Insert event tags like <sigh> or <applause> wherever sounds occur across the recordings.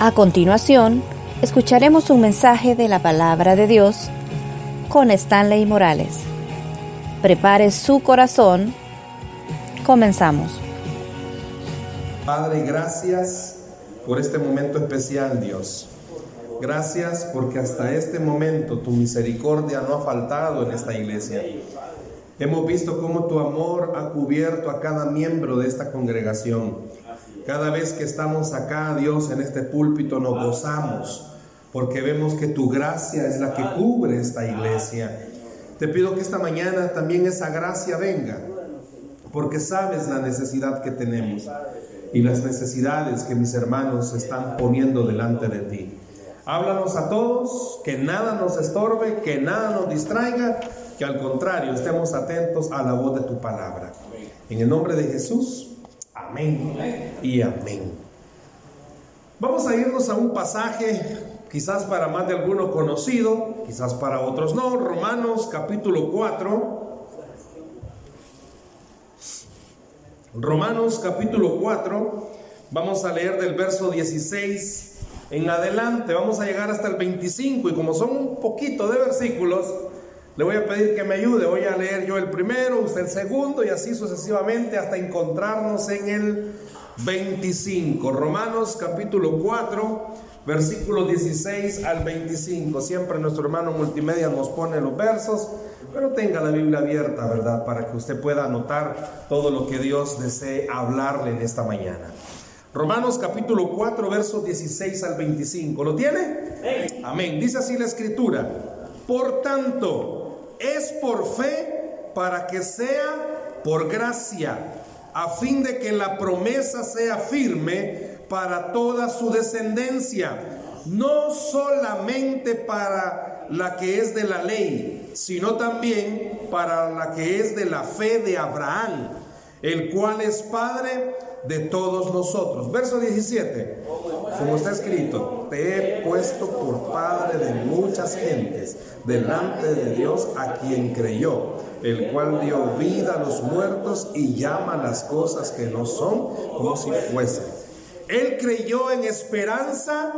A continuación, escucharemos un mensaje de la palabra de Dios con Stanley Morales. Prepare su corazón. Comenzamos. Padre, gracias por este momento especial, Dios. Gracias porque hasta este momento tu misericordia no ha faltado en esta iglesia. Hemos visto cómo tu amor ha cubierto a cada miembro de esta congregación. Cada vez que estamos acá, Dios, en este púlpito nos gozamos porque vemos que tu gracia es la que cubre esta iglesia. Te pido que esta mañana también esa gracia venga, porque sabes la necesidad que tenemos y las necesidades que mis hermanos están poniendo delante de ti. Háblanos a todos, que nada nos estorbe, que nada nos distraiga, que al contrario estemos atentos a la voz de tu palabra. En el nombre de Jesús, amén y amén. Vamos a irnos a un pasaje, quizás para más de alguno conocido, quizás para otros no, Romanos capítulo 4. Romanos capítulo 4, vamos a leer del verso 16 en adelante, vamos a llegar hasta el 25 y como son un poquito de versículos, le voy a pedir que me ayude. Voy a leer yo el primero, usted el segundo y así sucesivamente hasta encontrarnos en el 25. Romanos capítulo 4, versículos 16 al 25. Siempre nuestro hermano multimedia nos pone los versos, pero tenga la Biblia abierta, ¿verdad? Para que usted pueda anotar todo lo que Dios desee hablarle en esta mañana. Romanos capítulo 4, versos 16 al 25. ¿Lo tiene? Amén. Dice así la escritura. Por tanto, es por fe para que sea por gracia, a fin de que la promesa sea firme para toda su descendencia, no solamente para la que es de la ley, sino también para la que es de la fe de Abraham, el cual es Padre de todos nosotros. Verso 17, como está escrito, te he puesto por Padre de muchas gentes delante de Dios a quien creyó, el cual dio vida a los muertos y llama las cosas que no son como si fuesen. Él creyó en esperanza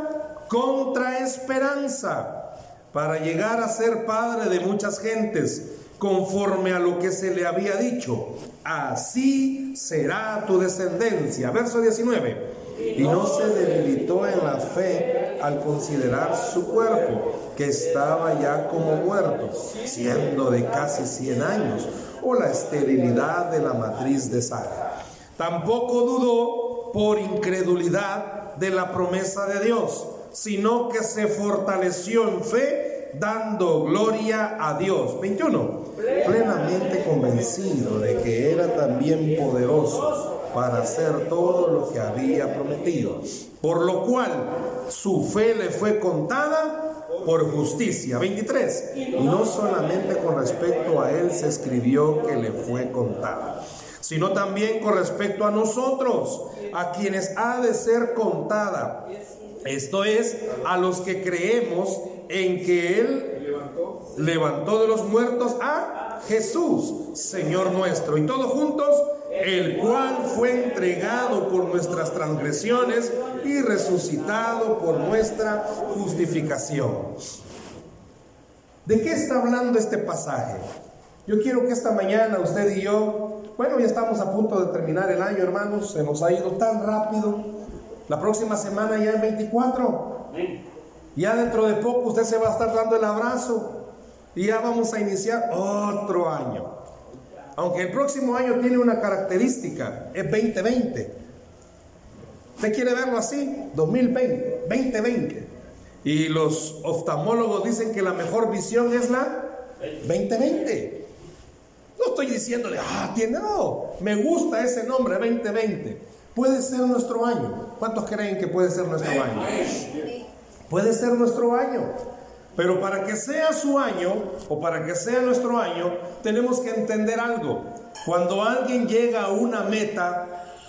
contra esperanza para llegar a ser padre de muchas gentes conforme a lo que se le había dicho. Así será tu descendencia. Verso 19. Y no se debilitó en la fe al considerar su cuerpo, que estaba ya como muerto, siendo de casi 100 años, o la esterilidad de la matriz de Sara. Tampoco dudó por incredulidad de la promesa de Dios, sino que se fortaleció en fe dando gloria a Dios. 21. Plenamente convencido de que era también poderoso para hacer todo lo que había prometido. Por lo cual su fe le fue contada por justicia. 23. Y no solamente con respecto a él se escribió que le fue contada, sino también con respecto a nosotros, a quienes ha de ser contada. Esto es, a los que creemos en que Él levantó de los muertos a Jesús, Señor nuestro, y todos juntos, el cual fue entregado por nuestras transgresiones y resucitado por nuestra justificación. ¿De qué está hablando este pasaje? Yo quiero que esta mañana usted y yo, bueno, ya estamos a punto de terminar el año, hermanos, se nos ha ido tan rápido. La próxima semana ya es 24. Ya dentro de poco usted se va a estar dando el abrazo y ya vamos a iniciar otro año. Aunque el próximo año tiene una característica, es 2020. ¿Usted quiere verlo así? 2020, 2020. Y los oftalmólogos dicen que la mejor visión es la 2020. No estoy diciéndole, ah, tiene, no, me gusta ese nombre, 2020. Puede ser nuestro año. ¿Cuántos creen que puede ser nuestro año? Puede ser nuestro año. Pero para que sea su año o para que sea nuestro año, tenemos que entender algo. Cuando alguien llega a una meta,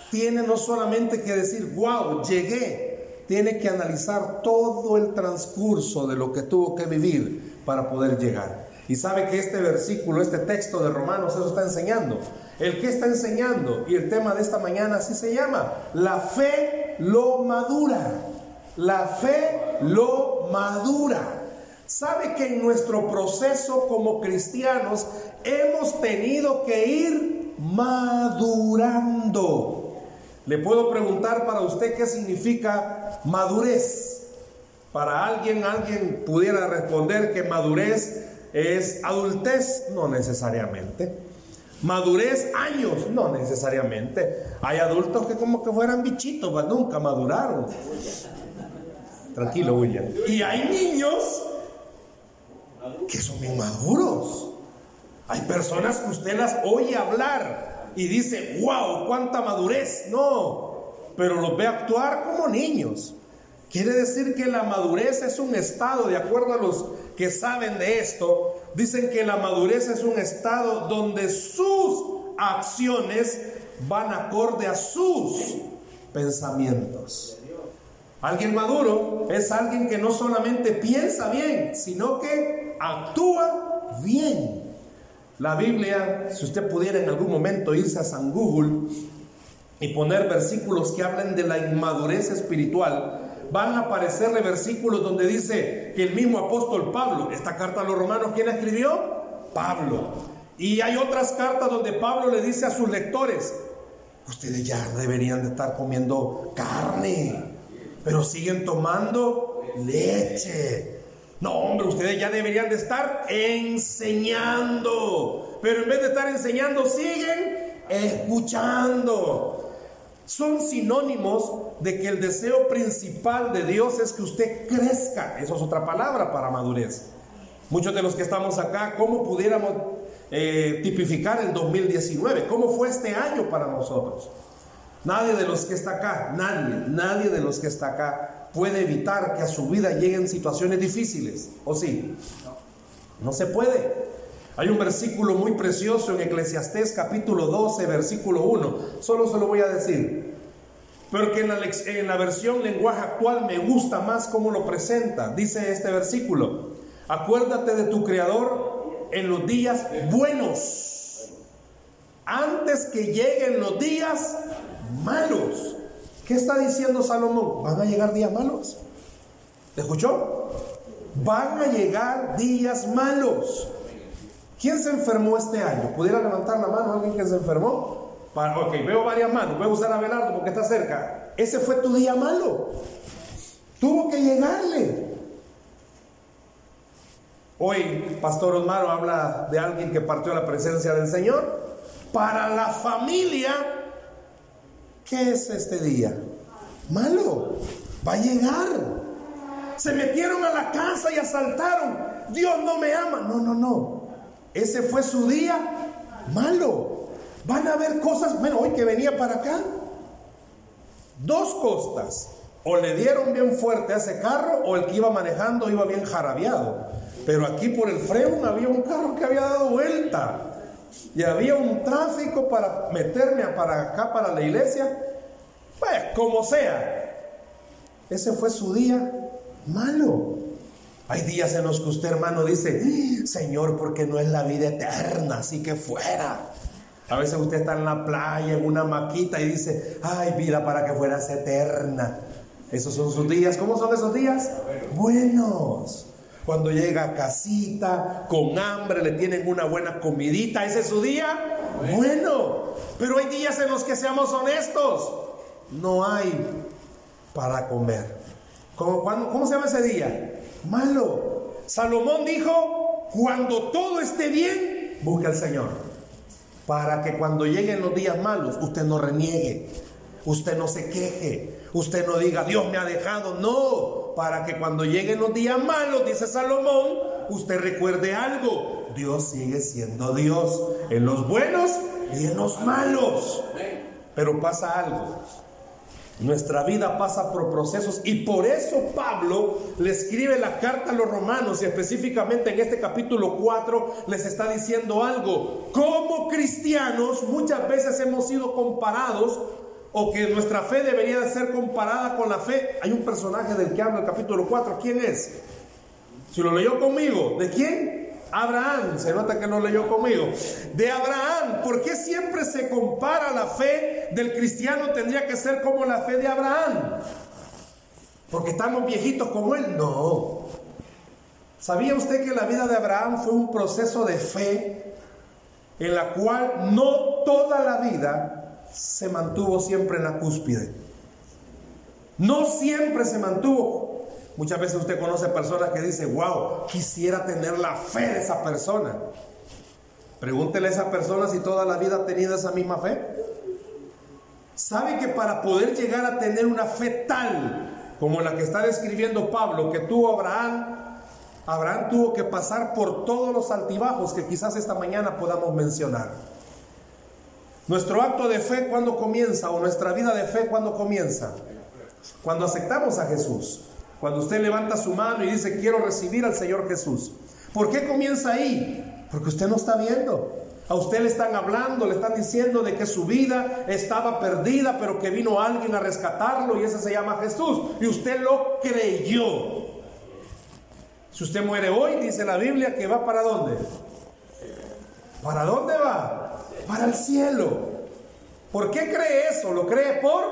tiene no solamente que decir, wow, llegué, tiene que analizar todo el transcurso de lo que tuvo que vivir para poder llegar. Y sabe que este versículo, este texto de Romanos, eso está enseñando. El que está enseñando, y el tema de esta mañana así se llama, la fe lo madura. La fe lo madura. Sabe que en nuestro proceso como cristianos hemos tenido que ir madurando. Le puedo preguntar para usted qué significa madurez. Para alguien, alguien pudiera responder que madurez es adultez, no necesariamente. Madurez, años, no necesariamente. Hay adultos que como que fueran bichitos, nunca maduraron. Tranquilo, William. Y hay niños que son inmaduros. Hay personas que usted las oye hablar y dice, wow, cuánta madurez. No, pero los ve actuar como niños. Quiere decir que la madurez es un estado, de acuerdo a los que saben de esto, dicen que la madurez es un estado donde sus acciones van acorde a sus pensamientos. Alguien maduro es alguien que no solamente piensa bien, sino que actúa bien. La Biblia, si usted pudiera en algún momento irse a San Google y poner versículos que hablen de la inmadurez espiritual, van a aparecerle versículos donde dice que el mismo apóstol Pablo, esta carta a los romanos, ¿quién la escribió? Pablo. Y hay otras cartas donde Pablo le dice a sus lectores, ustedes ya deberían de estar comiendo carne pero siguen tomando leche. No, hombre, ustedes ya deberían de estar enseñando, pero en vez de estar enseñando, siguen escuchando. Son sinónimos de que el deseo principal de Dios es que usted crezca. Eso es otra palabra para madurez. Muchos de los que estamos acá, ¿cómo pudiéramos eh, tipificar el 2019? ¿Cómo fue este año para nosotros? Nadie de los que está acá, nadie, nadie de los que está acá puede evitar que a su vida lleguen situaciones difíciles. ¿O sí? No se puede. Hay un versículo muy precioso en Eclesiastés capítulo 12, versículo 1. Solo se lo voy a decir. Pero que en la, en la versión lenguaje actual me gusta más cómo lo presenta. Dice este versículo. Acuérdate de tu Creador en los días buenos. Antes que lleguen los días malos. ¿Qué está diciendo Salomón? ¿Van a llegar días malos? ¿Le escuchó? Van a llegar días malos. ¿Quién se enfermó este año? ¿Pudiera levantar la mano alguien que se enfermó? ok, veo varias manos. Voy a usar a Belardo porque está cerca. Ese fue tu día malo. Tuvo que llegarle. Hoy, Pastor Osmaro habla de alguien que partió la presencia del Señor. Para la familia ¿Qué es este día? Malo. Va a llegar. Se metieron a la casa y asaltaron. Dios no me ama. No, no, no. Ese fue su día malo. Van a haber cosas. Bueno, hoy que venía para acá. Dos costas. O le dieron bien fuerte a ese carro o el que iba manejando iba bien jarabeado. Pero aquí por el freno había un carro que había dado vuelta y había un tráfico para meterme para acá, para la iglesia, pues como sea. Ese fue su día malo. Hay días en los que usted, hermano, dice, Señor, porque no es la vida eterna, así que fuera. A veces usted está en la playa, en una maquita y dice, ay, vida para que fueras eterna. Esos son sus días. ¿Cómo son esos días? Buenos. Cuando llega a casita, con hambre, le tienen una buena comidita, ese es su día. Bueno, pero hay días en los que seamos honestos. No hay para comer. ¿Cómo, ¿Cómo se llama ese día? Malo. Salomón dijo, cuando todo esté bien, busca al Señor. Para que cuando lleguen los días malos, usted no reniegue, usted no se queje, usted no diga, Dios me ha dejado. No, para que cuando lleguen los días malos, dice Salomón, usted recuerde algo. Dios sigue siendo Dios en los buenos y en los malos. Pero pasa algo. Nuestra vida pasa por procesos y por eso Pablo le escribe la carta a los romanos y específicamente en este capítulo 4 les está diciendo algo. Como cristianos muchas veces hemos sido comparados o que nuestra fe debería de ser comparada con la fe. Hay un personaje del que habla el capítulo 4. ¿Quién es? Si lo leyó conmigo, ¿de quién? Abraham, se nota que lo leyó conmigo. De Abraham, ¿por qué siempre se compara la fe del cristiano? Tendría que ser como la fe de Abraham. porque estamos viejitos como él. No. ¿Sabía usted que la vida de Abraham fue un proceso de fe en la cual no toda la vida se mantuvo siempre en la cúspide? No siempre se mantuvo. Muchas veces usted conoce personas que dicen, wow, quisiera tener la fe de esa persona. Pregúntele a esa persona si toda la vida ha tenido esa misma fe. ¿Sabe que para poder llegar a tener una fe tal como la que está describiendo Pablo que tuvo Abraham, Abraham tuvo que pasar por todos los altibajos que quizás esta mañana podamos mencionar? Nuestro acto de fe cuando comienza o nuestra vida de fe cuando comienza? Cuando aceptamos a Jesús. Cuando usted levanta su mano y dice, quiero recibir al Señor Jesús. ¿Por qué comienza ahí? Porque usted no está viendo. A usted le están hablando, le están diciendo de que su vida estaba perdida, pero que vino alguien a rescatarlo y ese se llama Jesús. Y usted lo creyó. Si usted muere hoy, dice la Biblia que va para dónde? ¿Para dónde va? Para el cielo. ¿Por qué cree eso? Lo cree por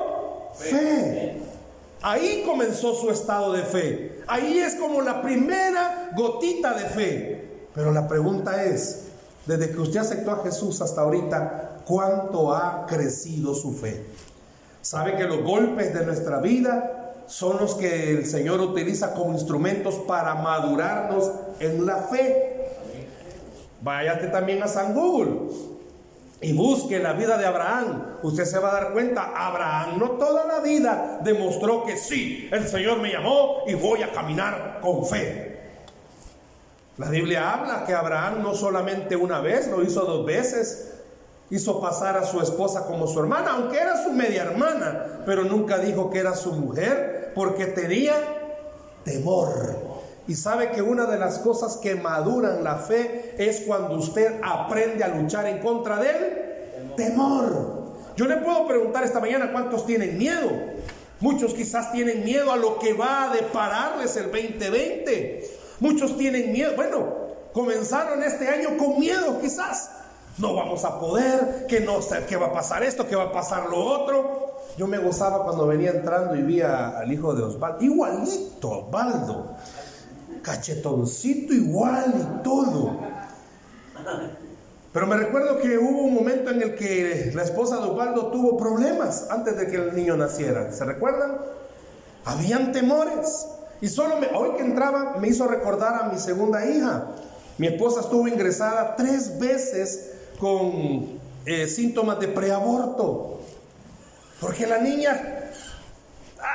fe. Ahí comenzó su estado de fe. Ahí es como la primera gotita de fe. Pero la pregunta es, desde que usted aceptó a Jesús hasta ahorita, ¿cuánto ha crecido su fe? ¿Sabe que los golpes de nuestra vida son los que el Señor utiliza como instrumentos para madurarnos en la fe? Váyate también a San Google y busque la vida de Abraham, usted se va a dar cuenta, Abraham no toda la vida demostró que sí, el Señor me llamó y voy a caminar con fe. La Biblia habla que Abraham no solamente una vez, lo hizo dos veces, hizo pasar a su esposa como su hermana, aunque era su media hermana, pero nunca dijo que era su mujer, porque tenía temor. Y sabe que una de las cosas que maduran la fe es cuando usted aprende a luchar en contra del temor. Yo le puedo preguntar esta mañana cuántos tienen miedo. Muchos quizás tienen miedo a lo que va a depararles el 2020. Muchos tienen miedo. Bueno, comenzaron este año con miedo quizás. No vamos a poder, que no sé qué va a pasar esto, qué va a pasar lo otro. Yo me gozaba cuando venía entrando y vi al hijo de Osvaldo, igualito Osvaldo, cachetoncito igual y todo. Pero me recuerdo que hubo un momento en el que la esposa de Osvaldo tuvo problemas antes de que el niño naciera. ¿Se recuerdan? Habían temores. Y solo me, hoy que entraba me hizo recordar a mi segunda hija. Mi esposa estuvo ingresada tres veces con eh, síntomas de preaborto. Porque la niña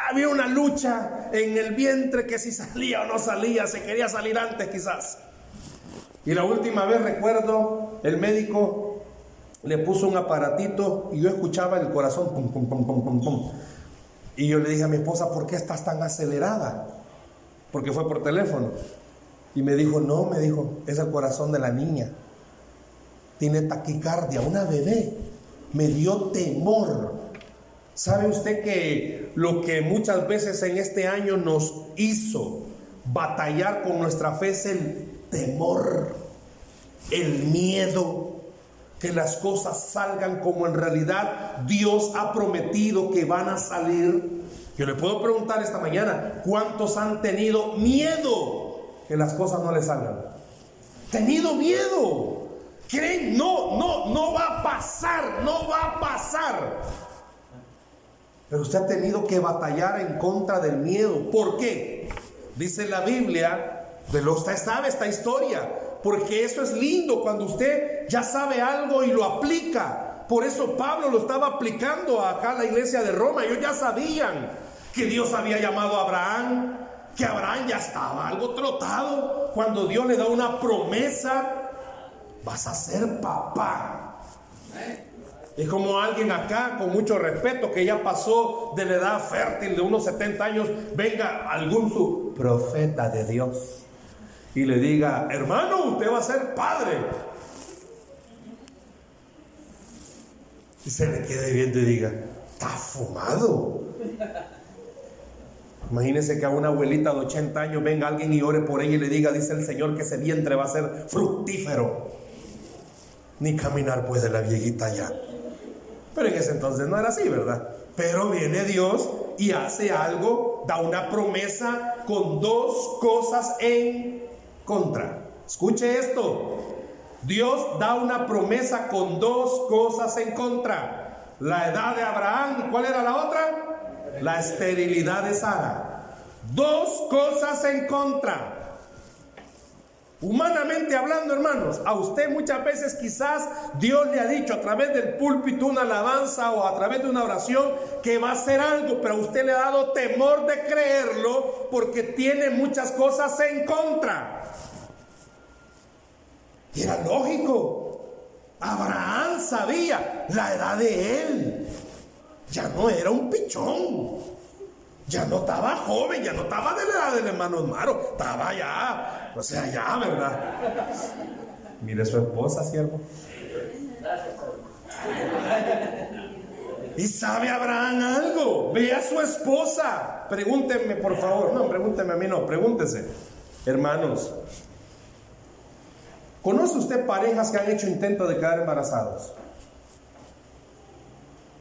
había una lucha en el vientre que si salía o no salía, se quería salir antes quizás. Y la última vez recuerdo, el médico le puso un aparatito y yo escuchaba el corazón pum, pum, pum, pum, pum, pum. Y yo le dije a mi esposa, ¿por qué estás tan acelerada? porque fue por teléfono. Y me dijo, no, me dijo, es el corazón de la niña. Tiene taquicardia, una bebé. Me dio temor. ¿Sabe usted que lo que muchas veces en este año nos hizo batallar con nuestra fe es el temor, el miedo, que las cosas salgan como en realidad Dios ha prometido que van a salir? Yo le puedo preguntar esta mañana, ¿cuántos han tenido miedo que las cosas no les salgan? Tenido miedo. Creen, no, no, no va a pasar, no va a pasar. Pero usted ha tenido que batallar en contra del miedo. ¿Por qué? Dice la Biblia, de lo usted sabe esta historia, porque eso es lindo cuando usted ya sabe algo y lo aplica. Por eso Pablo lo estaba aplicando acá a la iglesia de Roma. Ellos ya sabían que Dios había llamado a Abraham, que Abraham ya estaba algo trotado cuando Dios le da una promesa, vas a ser papá. Es como alguien acá, con mucho respeto, que ya pasó de la edad fértil de unos 70 años, venga algún profeta de Dios y le diga, hermano, usted va a ser padre. Y se le quede viendo y diga, está fumado. Imagínense que a una abuelita de 80 años venga alguien y ore por ella y le diga, dice el Señor, que ese vientre va a ser fructífero. Ni caminar puede la viejita ya. Pero en ese entonces no era así, ¿verdad? Pero viene Dios y hace algo, da una promesa con dos cosas en contra. Escuche esto. Dios da una promesa con dos cosas en contra. La edad de Abraham, ¿y cuál era la otra? La esterilidad de Sara. Dos cosas en contra. Humanamente hablando, hermanos, a usted muchas veces quizás Dios le ha dicho a través del púlpito una alabanza o a través de una oración que va a hacer algo, pero a usted le ha dado temor de creerlo porque tiene muchas cosas en contra. Y era lógico. Abraham sabía la edad de él. Ya no era un pichón. Ya no estaba joven, ya no estaba de la edad del hermano Maro, estaba ya, o sea, ya, ¿verdad? Mire su esposa, siervo. Y sabe Abraham algo, ve a su esposa. Pregúntenme, por favor, no, pregúntenme a mí, no, pregúntese. Hermanos, ¿conoce usted parejas que han hecho intento de quedar embarazados?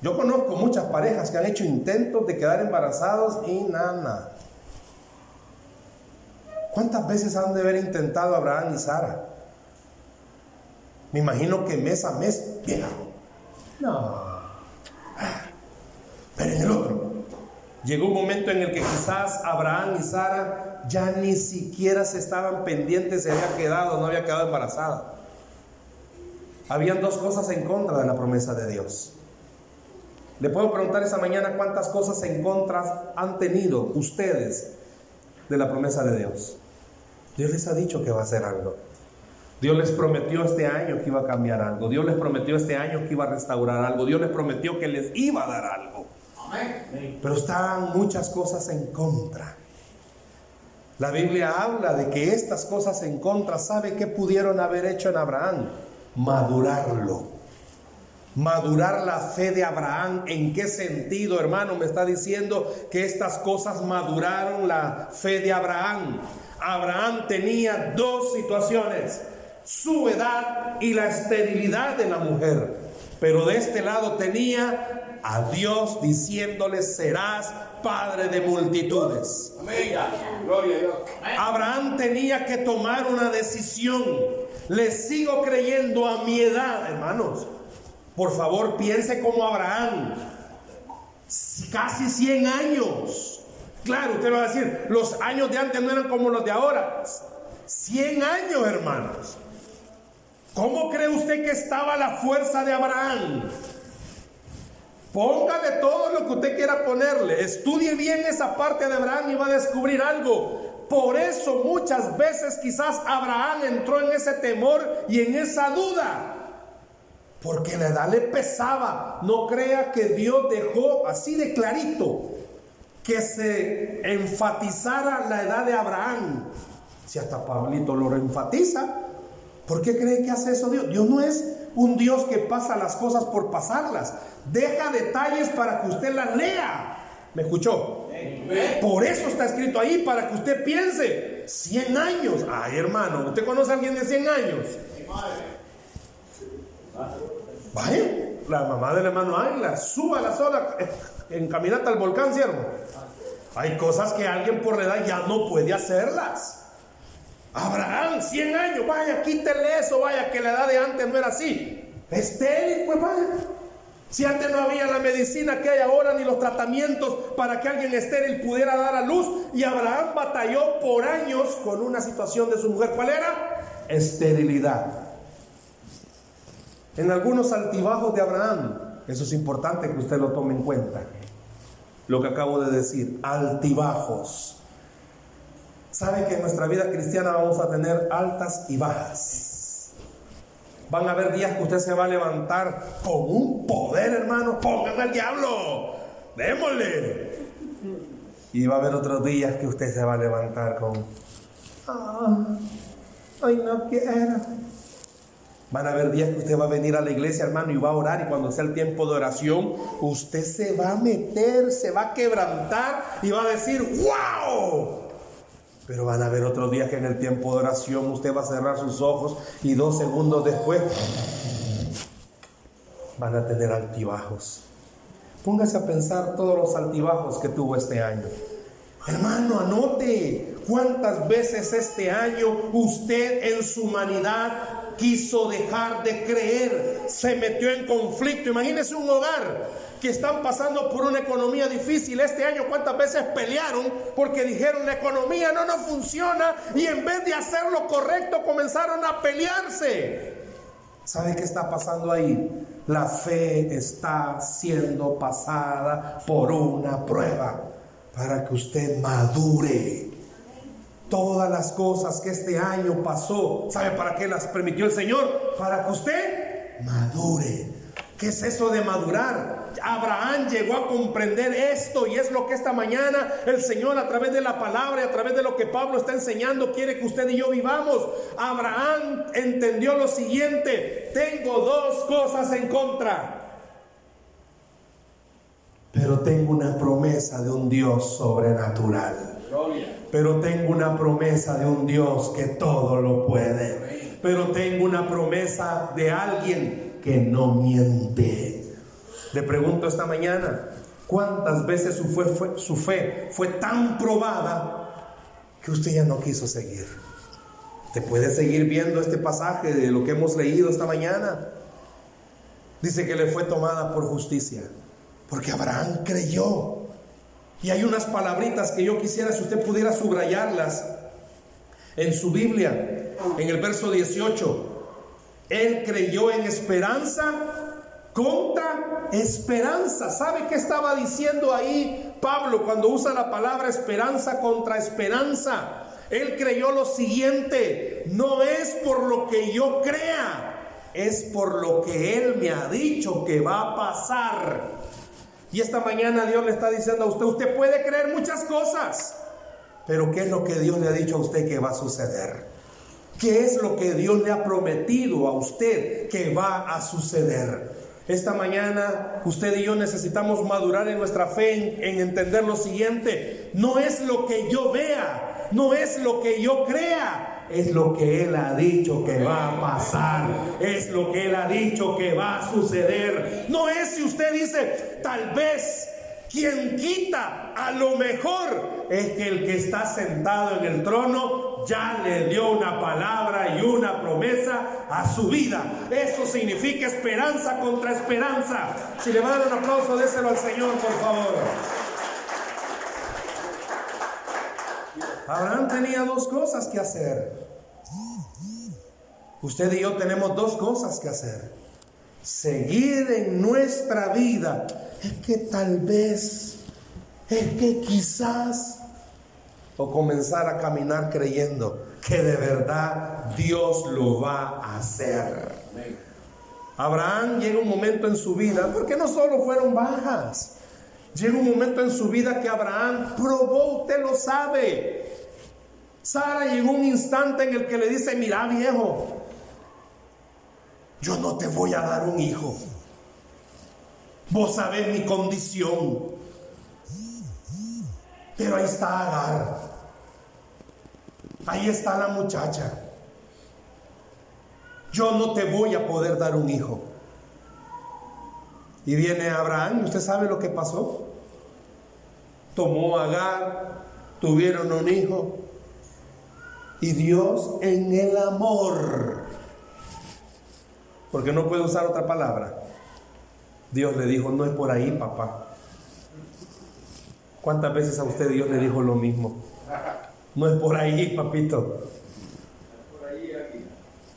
Yo conozco muchas parejas que han hecho intentos de quedar embarazados y nada. ¿Cuántas veces han de haber intentado Abraham y Sara? Me imagino que mes a mes. No. Pero en el otro, llegó un momento en el que quizás Abraham y Sara ya ni siquiera se estaban pendientes, se había quedado, no había quedado embarazada. Habían dos cosas en contra de la promesa de Dios. Le puedo preguntar esa mañana cuántas cosas en contra han tenido ustedes de la promesa de Dios. Dios les ha dicho que va a hacer algo. Dios les prometió este año que iba a cambiar algo. Dios les prometió este año que iba a restaurar algo. Dios les prometió que les iba a dar algo. Pero están muchas cosas en contra. La Biblia habla de que estas cosas en contra, ¿sabe qué pudieron haber hecho en Abraham? Madurarlo madurar la fe de Abraham. ¿En qué sentido, hermano? Me está diciendo que estas cosas maduraron la fe de Abraham. Abraham tenía dos situaciones, su edad y la esterilidad de la mujer. Pero de este lado tenía a Dios diciéndole, serás padre de multitudes. Abraham tenía que tomar una decisión. Le sigo creyendo a mi edad, hermanos. Por favor, piense como Abraham. Casi 100 años. Claro, usted va a decir, los años de antes no eran como los de ahora. 100 años, hermanos. ¿Cómo cree usted que estaba la fuerza de Abraham? Póngale todo lo que usted quiera ponerle. Estudie bien esa parte de Abraham y va a descubrir algo. Por eso muchas veces quizás Abraham entró en ese temor y en esa duda porque la edad le pesaba. No crea que Dios dejó así de clarito que se enfatizara la edad de Abraham. Si hasta Pablito lo enfatiza, ¿por qué cree que hace eso Dios? Dios no es un Dios que pasa las cosas por pasarlas. Deja detalles para que usted las lea. ¿Me escuchó? Por eso está escrito ahí, para que usted piense. 100 años. Ay, hermano, ¿usted conoce a alguien de 100 años? Vaya, la mamá del hermano Águila, suba la sola, en caminata al volcán, siervo. Hay cosas que alguien por la edad ya no puede hacerlas. Abraham, 100 años, vaya, quítele eso, vaya, que la edad de antes no era así. Estéril, pues vaya. Si antes no había la medicina que hay ahora, ni los tratamientos para que alguien estéril pudiera dar a luz, y Abraham batalló por años con una situación de su mujer. ¿Cuál era? Esterilidad en algunos altibajos de Abraham. Eso es importante que usted lo tome en cuenta. Lo que acabo de decir, altibajos. Sabe que en nuestra vida cristiana vamos a tener altas y bajas. Van a haber días que usted se va a levantar con un poder, hermano. Pónganme al diablo. Démosle. Y va a haber otros días que usted se va a levantar con. Ah, hoy no quiero. Van a haber días que usted va a venir a la iglesia, hermano, y va a orar. Y cuando sea el tiempo de oración, usted se va a meter, se va a quebrantar y va a decir, ¡Wow! Pero van a haber otros días que en el tiempo de oración usted va a cerrar sus ojos y dos segundos después van a tener altibajos. Póngase a pensar todos los altibajos que tuvo este año. Hermano, anote cuántas veces este año usted en su humanidad quiso dejar de creer, se metió en conflicto. Imagínese un hogar que están pasando por una economía difícil este año, cuántas veces pelearon porque dijeron la economía no nos funciona y en vez de hacer lo correcto comenzaron a pelearse. ¿Sabe qué está pasando ahí? La fe está siendo pasada por una prueba para que usted madure. Todas las cosas que este año pasó, ¿sabe para qué las permitió el Señor? Para que usted madure. ¿Qué es eso de madurar? Abraham llegó a comprender esto y es lo que esta mañana el Señor a través de la palabra y a través de lo que Pablo está enseñando quiere que usted y yo vivamos. Abraham entendió lo siguiente, tengo dos cosas en contra. Pero tengo una promesa de un Dios sobrenatural. Pero tengo una promesa de un Dios que todo lo puede. Pero tengo una promesa de alguien que no miente. Le pregunto esta mañana, ¿cuántas veces su fe, fue, tan probada que usted ya no quiso seguir? Te puede seguir viendo este pasaje de lo que hemos leído esta mañana. Dice que le fue tomada por justicia. Porque Abraham creyó. Y hay unas palabritas que yo quisiera si usted pudiera subrayarlas en su Biblia, en el verso 18. Él creyó en esperanza contra esperanza. ¿Sabe qué estaba diciendo ahí Pablo cuando usa la palabra esperanza contra esperanza? Él creyó lo siguiente, no es por lo que yo crea, es por lo que Él me ha dicho que va a pasar. Y esta mañana Dios le está diciendo a usted, usted puede creer muchas cosas, pero ¿qué es lo que Dios le ha dicho a usted que va a suceder? ¿Qué es lo que Dios le ha prometido a usted que va a suceder? Esta mañana usted y yo necesitamos madurar en nuestra fe, en, en, entender lo siguiente. No es lo que yo vea, no es lo que yo crea, es lo que Él ha dicho que va a pasar, es lo que Él ha dicho que va a suceder. No es si usted dice, tal vez quien quita a lo mejor es que el que está sentado en el trono ya le dio una palabra y una promesa a su vida. Eso significa esperanza contra esperanza. Si le va a dar un aplauso, déselo al Señor, por favor. Abraham tenía dos cosas que hacer. Usted y yo tenemos dos cosas que hacer. Seguir en nuestra vida. Es que tal vez, es que quizás, o comenzar a caminar creyendo que de verdad Dios lo va a hacer. Abraham llega un momento en su vida, porque no solo fueron bajas, llega un momento en su vida que Abraham probó, usted lo sabe, Sara llegó un instante en el que le dice, mira viejo, yo no te voy a dar un hijo. Vos sabés mi condición. Pero ahí está Agar. Ahí está la muchacha. Yo no te voy a poder dar un hijo. Y viene Abraham, ¿usted sabe lo que pasó? Tomó Agar, tuvieron un hijo, y Dios en el amor, porque no puede usar otra palabra, Dios le dijo, no es por ahí, papá. ¿Cuántas veces a usted Dios le dijo lo mismo? No es por ahí, papito.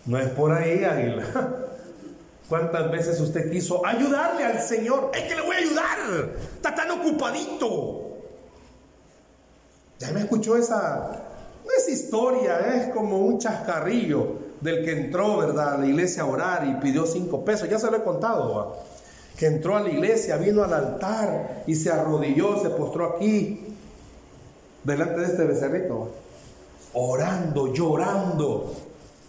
No es por ahí, águila. <laughs> ¿Cuántas veces usted quiso ayudarle al Señor? Es que le voy a ayudar. Está tan ocupadito. ¿Ya me escuchó esa, no es historia, es como un chascarrillo del que entró, ¿verdad?, a la iglesia a orar y pidió cinco pesos. Ya se lo he contado, que entró a la iglesia, vino al altar y se arrodilló, se postró aquí, delante de este becerrito, orando, llorando,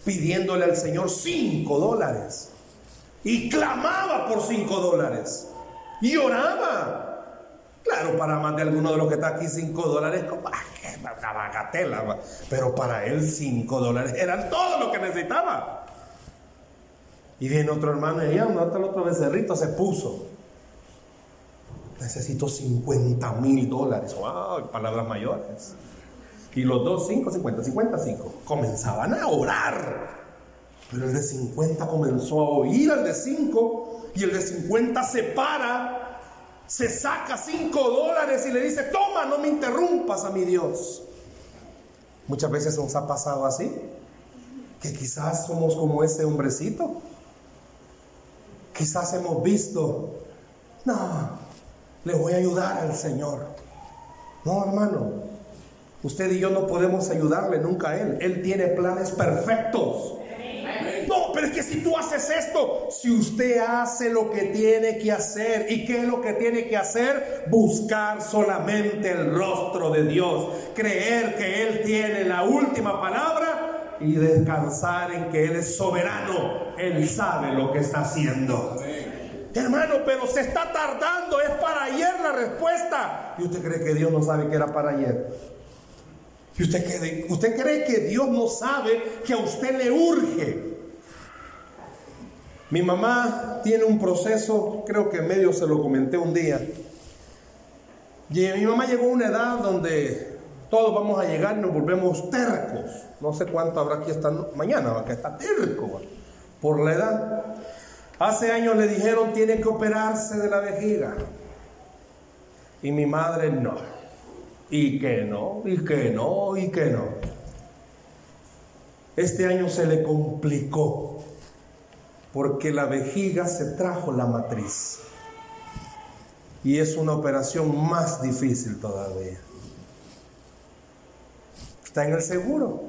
pidiéndole al Señor cinco dólares. Y clamaba por cinco dólares. Y oraba. Claro, para más de alguno de los que está aquí, cinco dólares, una bagatela, pero para él cinco dólares eran todo lo que necesitaba. Y viene otro hermano y ya, ¿dónde el otro becerrito? Se puso. necesito 50 mil dólares. ¡Wow! Palabras mayores. Y los dos, 5, 50, 50, 5. Comenzaban a orar. Pero el de 50 comenzó a oír al de 5 y el de 50 se para, se saca 5 dólares y le dice, toma, no me interrumpas a mi Dios. Muchas veces nos ha pasado así, que quizás somos como ese hombrecito. Quizás hemos visto, no, le voy a ayudar al Señor. No, hermano, usted y yo no podemos ayudarle nunca a Él. Él tiene planes perfectos. Pero es que si tú haces esto, si usted hace lo que tiene que hacer, ¿y qué es lo que tiene que hacer? Buscar solamente el rostro de Dios, creer que Él tiene la última palabra y descansar en que Él es soberano, Él sabe lo que está haciendo. Hermano, pero se está tardando, es para ayer la respuesta. ¿Y usted cree que Dios no sabe que era para ayer? ¿Y usted cree, usted cree que Dios no sabe que a usted le urge? Mi mamá tiene un proceso, creo que medio se lo comenté un día. Y mi mamá llegó a una edad donde todos vamos a llegar y nos volvemos tercos. No sé cuánto habrá aquí esta mañana, que está terco por la edad. Hace años le dijeron tiene que operarse de la vejiga. Y mi madre no. Y que no, y que no, y que no. Este año se le complicó porque la vejiga se trajo la matriz. Y es una operación más difícil todavía. Está en el seguro.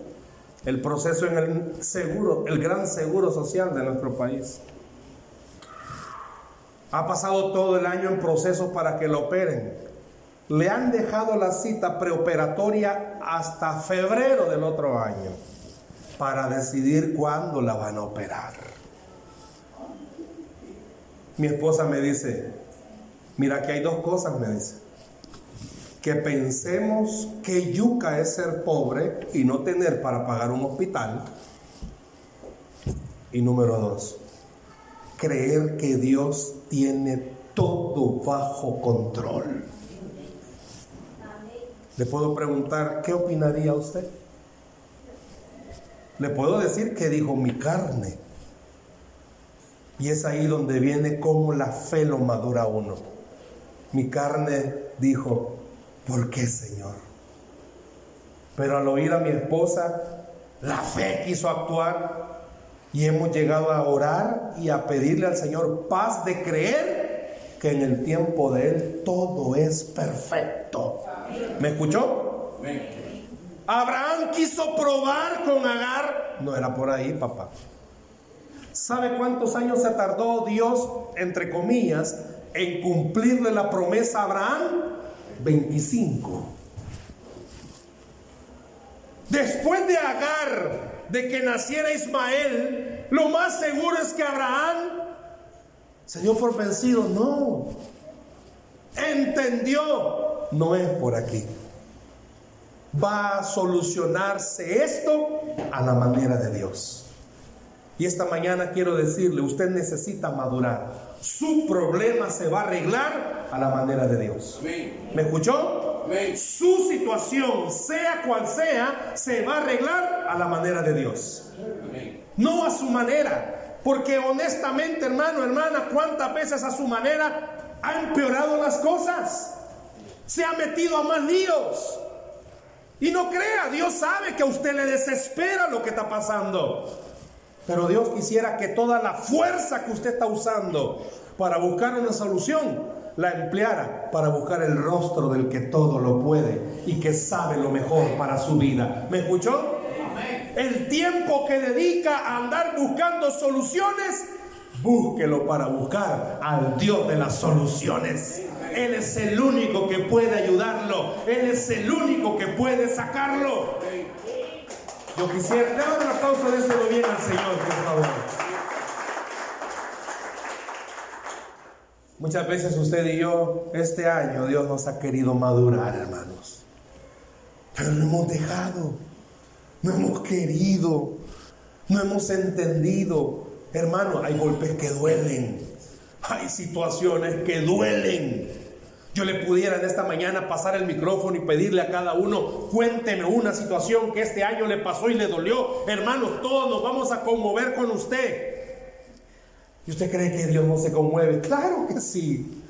El proceso en el seguro, el gran seguro social de nuestro país. Ha pasado todo el año en procesos para que lo operen. Le han dejado la cita preoperatoria hasta febrero del otro año para decidir cuándo la van a operar. Mi esposa me dice, mira que hay dos cosas, me dice. Que pensemos que yuca es ser pobre y no tener para pagar un hospital. Y número dos, creer que Dios tiene todo bajo control. Le puedo preguntar, ¿qué opinaría usted? Le puedo decir que dijo mi carne. Y es ahí donde viene cómo la fe lo madura uno. Mi carne dijo, ¿por qué Señor? Pero al oír a mi esposa, la fe quiso actuar y hemos llegado a orar y a pedirle al Señor paz de creer que en el tiempo de Él todo es perfecto. ¿Me escuchó? Abraham quiso probar con Agar. No era por ahí, papá. ¿Sabe cuántos años se tardó Dios, entre comillas, en cumplirle la promesa a Abraham? 25. Después de Agar, de que naciera Ismael, lo más seguro es que Abraham se dio por vencido. No. Entendió. No es por aquí. Va a solucionarse esto a la manera de Dios. Y esta mañana quiero decirle, usted necesita madurar. Su problema se va a arreglar a la manera de Dios. ¿Me escuchó? Su situación, sea cual sea, se va a arreglar a la manera de Dios. No a su manera. Porque honestamente, hermano, hermana, ¿cuántas veces a su manera ha empeorado las cosas? Se ha metido a más líos. Y no crea, Dios sabe que a usted le desespera lo que está pasando. Pero Dios quisiera que toda la fuerza que usted está usando para buscar una solución la empleara para buscar el rostro del que todo lo puede y que sabe lo mejor para su vida. ¿Me escuchó? El tiempo que dedica a andar buscando soluciones, búsquelo para buscar al Dios de las soluciones. Él es el único que puede ayudarlo. Él es el único que puede sacarlo. Yo quisiera, déjame un aplauso de ese bien al Señor, por favor. Muchas veces usted y yo, este año, Dios nos ha querido madurar, hermanos. Pero no hemos dejado, no hemos querido, no hemos entendido. Hermano, hay golpes que duelen, hay situaciones que duelen. Yo le pudiera en esta mañana pasar el micrófono y pedirle a cada uno, cuénteme una situación que este año le pasó y le dolió. Hermanos, todos nos vamos a conmover con usted. ¿Y usted cree que Dios no se conmueve? Claro que sí.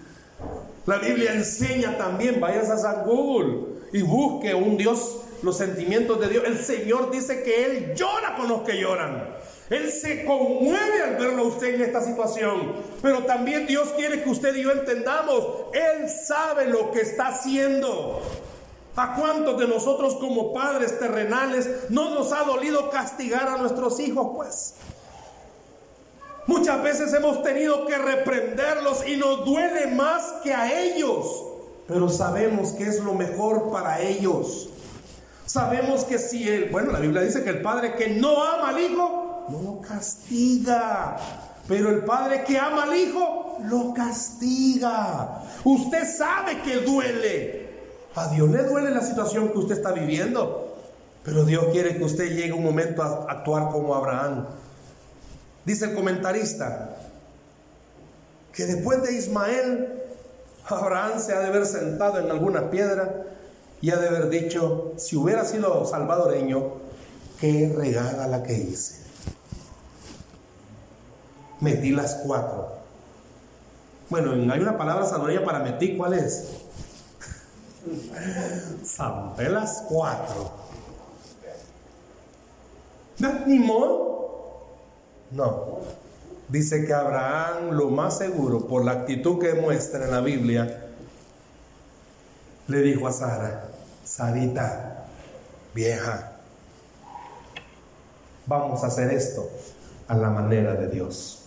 La Biblia enseña también, vayas a San Google y busque un Dios, los sentimientos de Dios. El Señor dice que Él llora con los que lloran. Él se conmueve al verlo a usted en esta situación. Pero también Dios quiere que usted y yo entendamos, Él sabe lo que está haciendo. ¿A cuántos de nosotros como padres terrenales no nos ha dolido castigar a nuestros hijos? Pues muchas veces hemos tenido que reprenderlos y nos duele más que a ellos. Pero sabemos que es lo mejor para ellos. Sabemos que si él, bueno, la Biblia dice que el padre que no ama al hijo, no lo castiga. Pero el padre que ama al hijo, lo castiga. Usted sabe que duele. A Dios le duele la situación que usted está viviendo. Pero Dios quiere que usted llegue un momento a actuar como Abraham. Dice el comentarista que después de Ismael, Abraham se ha de haber sentado en alguna piedra y ha de haber dicho, si hubiera sido salvadoreño, qué regada la que hice metí las cuatro. Bueno, hay una palabra salvadoreña para metí, ¿cuál es? Zampé las cuatro. ¿Ni modo? No. Dice que Abraham, lo más seguro, por la actitud que muestra en la Biblia, le dijo a Sara, Sarita, vieja, vamos a hacer esto a la manera de Dios.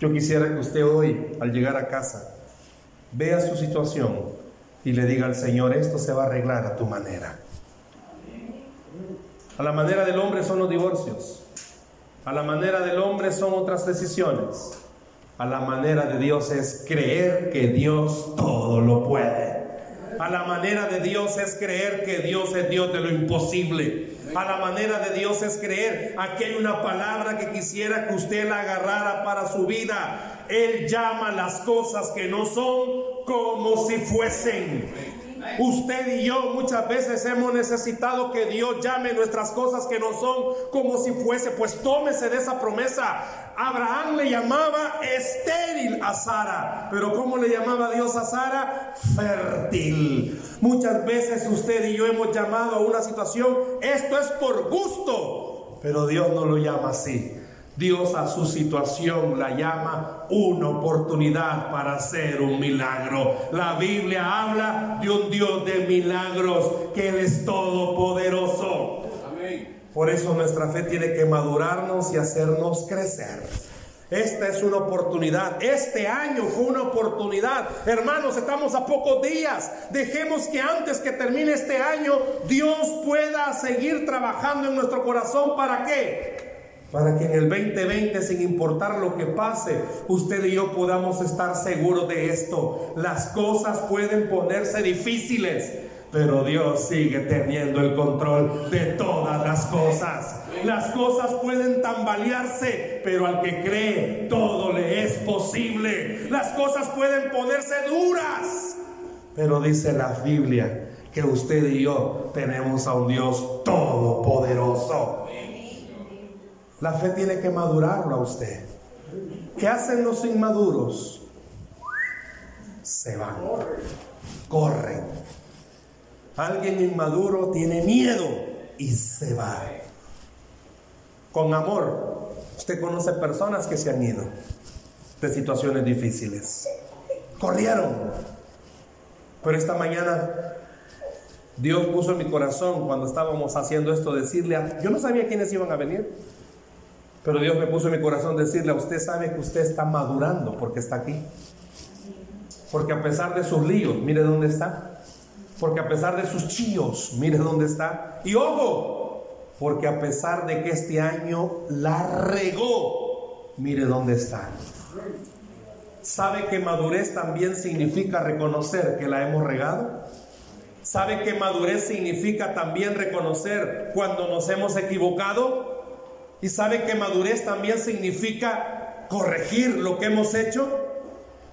Yo quisiera que usted hoy, al llegar a casa, vea su situación y le diga al Señor, esto se va a arreglar a tu manera. A la manera del hombre son los divorcios. A la manera del hombre son otras decisiones. A la manera de Dios es creer que Dios todo lo puede. A la manera de Dios es creer que Dios es Dios de lo imposible. A la manera de Dios es creer. Aquí hay una palabra que quisiera que usted la agarrara para su vida. Él llama las cosas que no son como si fuesen. Usted y yo muchas veces hemos necesitado que Dios llame nuestras cosas que no son como si fuese. Pues tómese de esa promesa. Abraham le llamaba estéril a Sara. Pero ¿cómo le llamaba Dios a Sara? Fértil. Muchas veces usted y yo hemos llamado a una situación, esto es por gusto. Pero Dios no lo llama así. Dios a su situación la llama una oportunidad para hacer un milagro. La Biblia habla de un Dios de milagros, que Él es todopoderoso. Por eso nuestra fe tiene que madurarnos y hacernos crecer. Esta es una oportunidad. Este año fue una oportunidad. Hermanos, estamos a pocos días. Dejemos que antes que termine este año, Dios pueda seguir trabajando en nuestro corazón. ¿Para qué? Para que en el 2020, sin importar lo que pase, usted y yo podamos estar seguros de esto. Las cosas pueden ponerse difíciles, pero Dios sigue teniendo el control de todas las cosas. Las cosas pueden tambalearse, pero al que cree todo le es posible. Las cosas pueden ponerse duras, pero dice la Biblia que usted y yo tenemos a un Dios todopoderoso. La fe tiene que madurarlo a usted. ¿Qué hacen los inmaduros? Se van, corren. Alguien inmaduro tiene miedo y se va. Con amor, usted conoce personas que se han ido de situaciones difíciles. Corrieron. Pero esta mañana Dios puso en mi corazón cuando estábamos haciendo esto decirle a... Yo no sabía quiénes iban a venir. Pero Dios me puso en mi corazón decirle usted sabe que usted está madurando porque está aquí. Porque a pesar de sus líos, mire dónde está. Porque a pesar de sus chíos, mire dónde está. Y ojo, porque a pesar de que este año la regó, mire dónde está. ¿Sabe que madurez también significa reconocer que la hemos regado? ¿Sabe que madurez significa también reconocer cuando nos hemos equivocado? Y sabe que madurez también significa corregir lo que hemos hecho.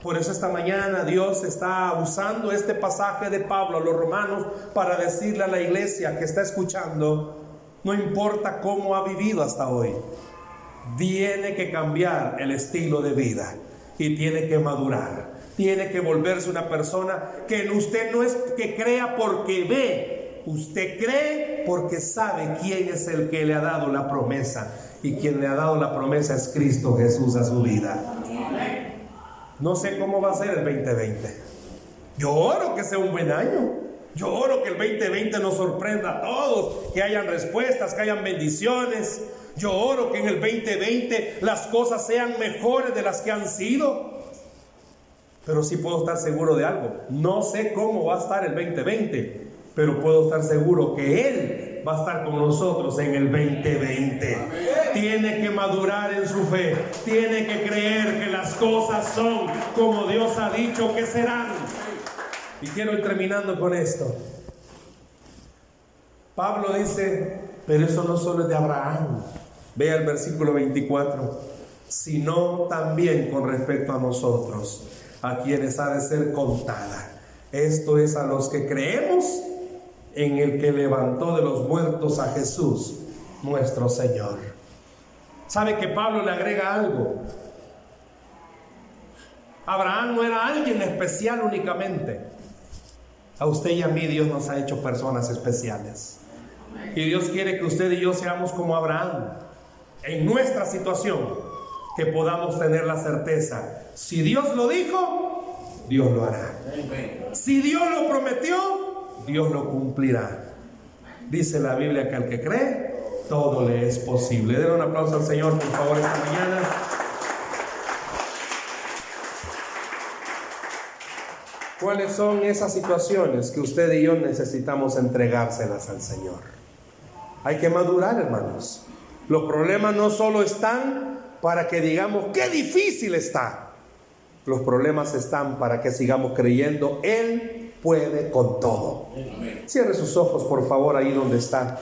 Por eso esta mañana Dios está usando este pasaje de Pablo a los romanos para decirle a la iglesia que está escuchando, no importa cómo ha vivido hasta hoy, tiene que cambiar el estilo de vida y tiene que madurar. Tiene que volverse una persona que usted no es que crea porque ve, usted cree porque sabe quién es el que le ha dado la promesa. Y quien le ha dado la promesa es Cristo Jesús a su vida. No sé cómo va a ser el 2020. Yo oro que sea un buen año. Yo oro que el 2020 nos sorprenda a todos, que hayan respuestas, que hayan bendiciones. Yo oro que en el 2020 las cosas sean mejores de las que han sido. Pero sí puedo estar seguro de algo. No sé cómo va a estar el 2020, pero puedo estar seguro que Él va a estar con nosotros en el 2020. Tiene que madurar en su fe. Tiene que creer que las cosas son como Dios ha dicho que serán. Y quiero ir terminando con esto. Pablo dice, pero eso no solo es de Abraham. Vea el versículo 24. Sino también con respecto a nosotros, a quienes ha de ser contada. Esto es a los que creemos en el que levantó de los muertos a Jesús, nuestro Señor. ¿Sabe que Pablo le agrega algo? Abraham no era alguien especial únicamente. A usted y a mí Dios nos ha hecho personas especiales. Y Dios quiere que usted y yo seamos como Abraham. En nuestra situación, que podamos tener la certeza. Si Dios lo dijo, Dios lo hará. Si Dios lo prometió, Dios lo cumplirá. Dice la Biblia que al que cree, todo le es posible. Den un aplauso al Señor, por favor, esta mañana. ¿Cuáles son esas situaciones que usted y yo necesitamos entregárselas al Señor? Hay que madurar, hermanos. Los problemas no solo están para que digamos, qué difícil está. Los problemas están para que sigamos creyendo, Él puede con todo. Cierre sus ojos, por favor, ahí donde está.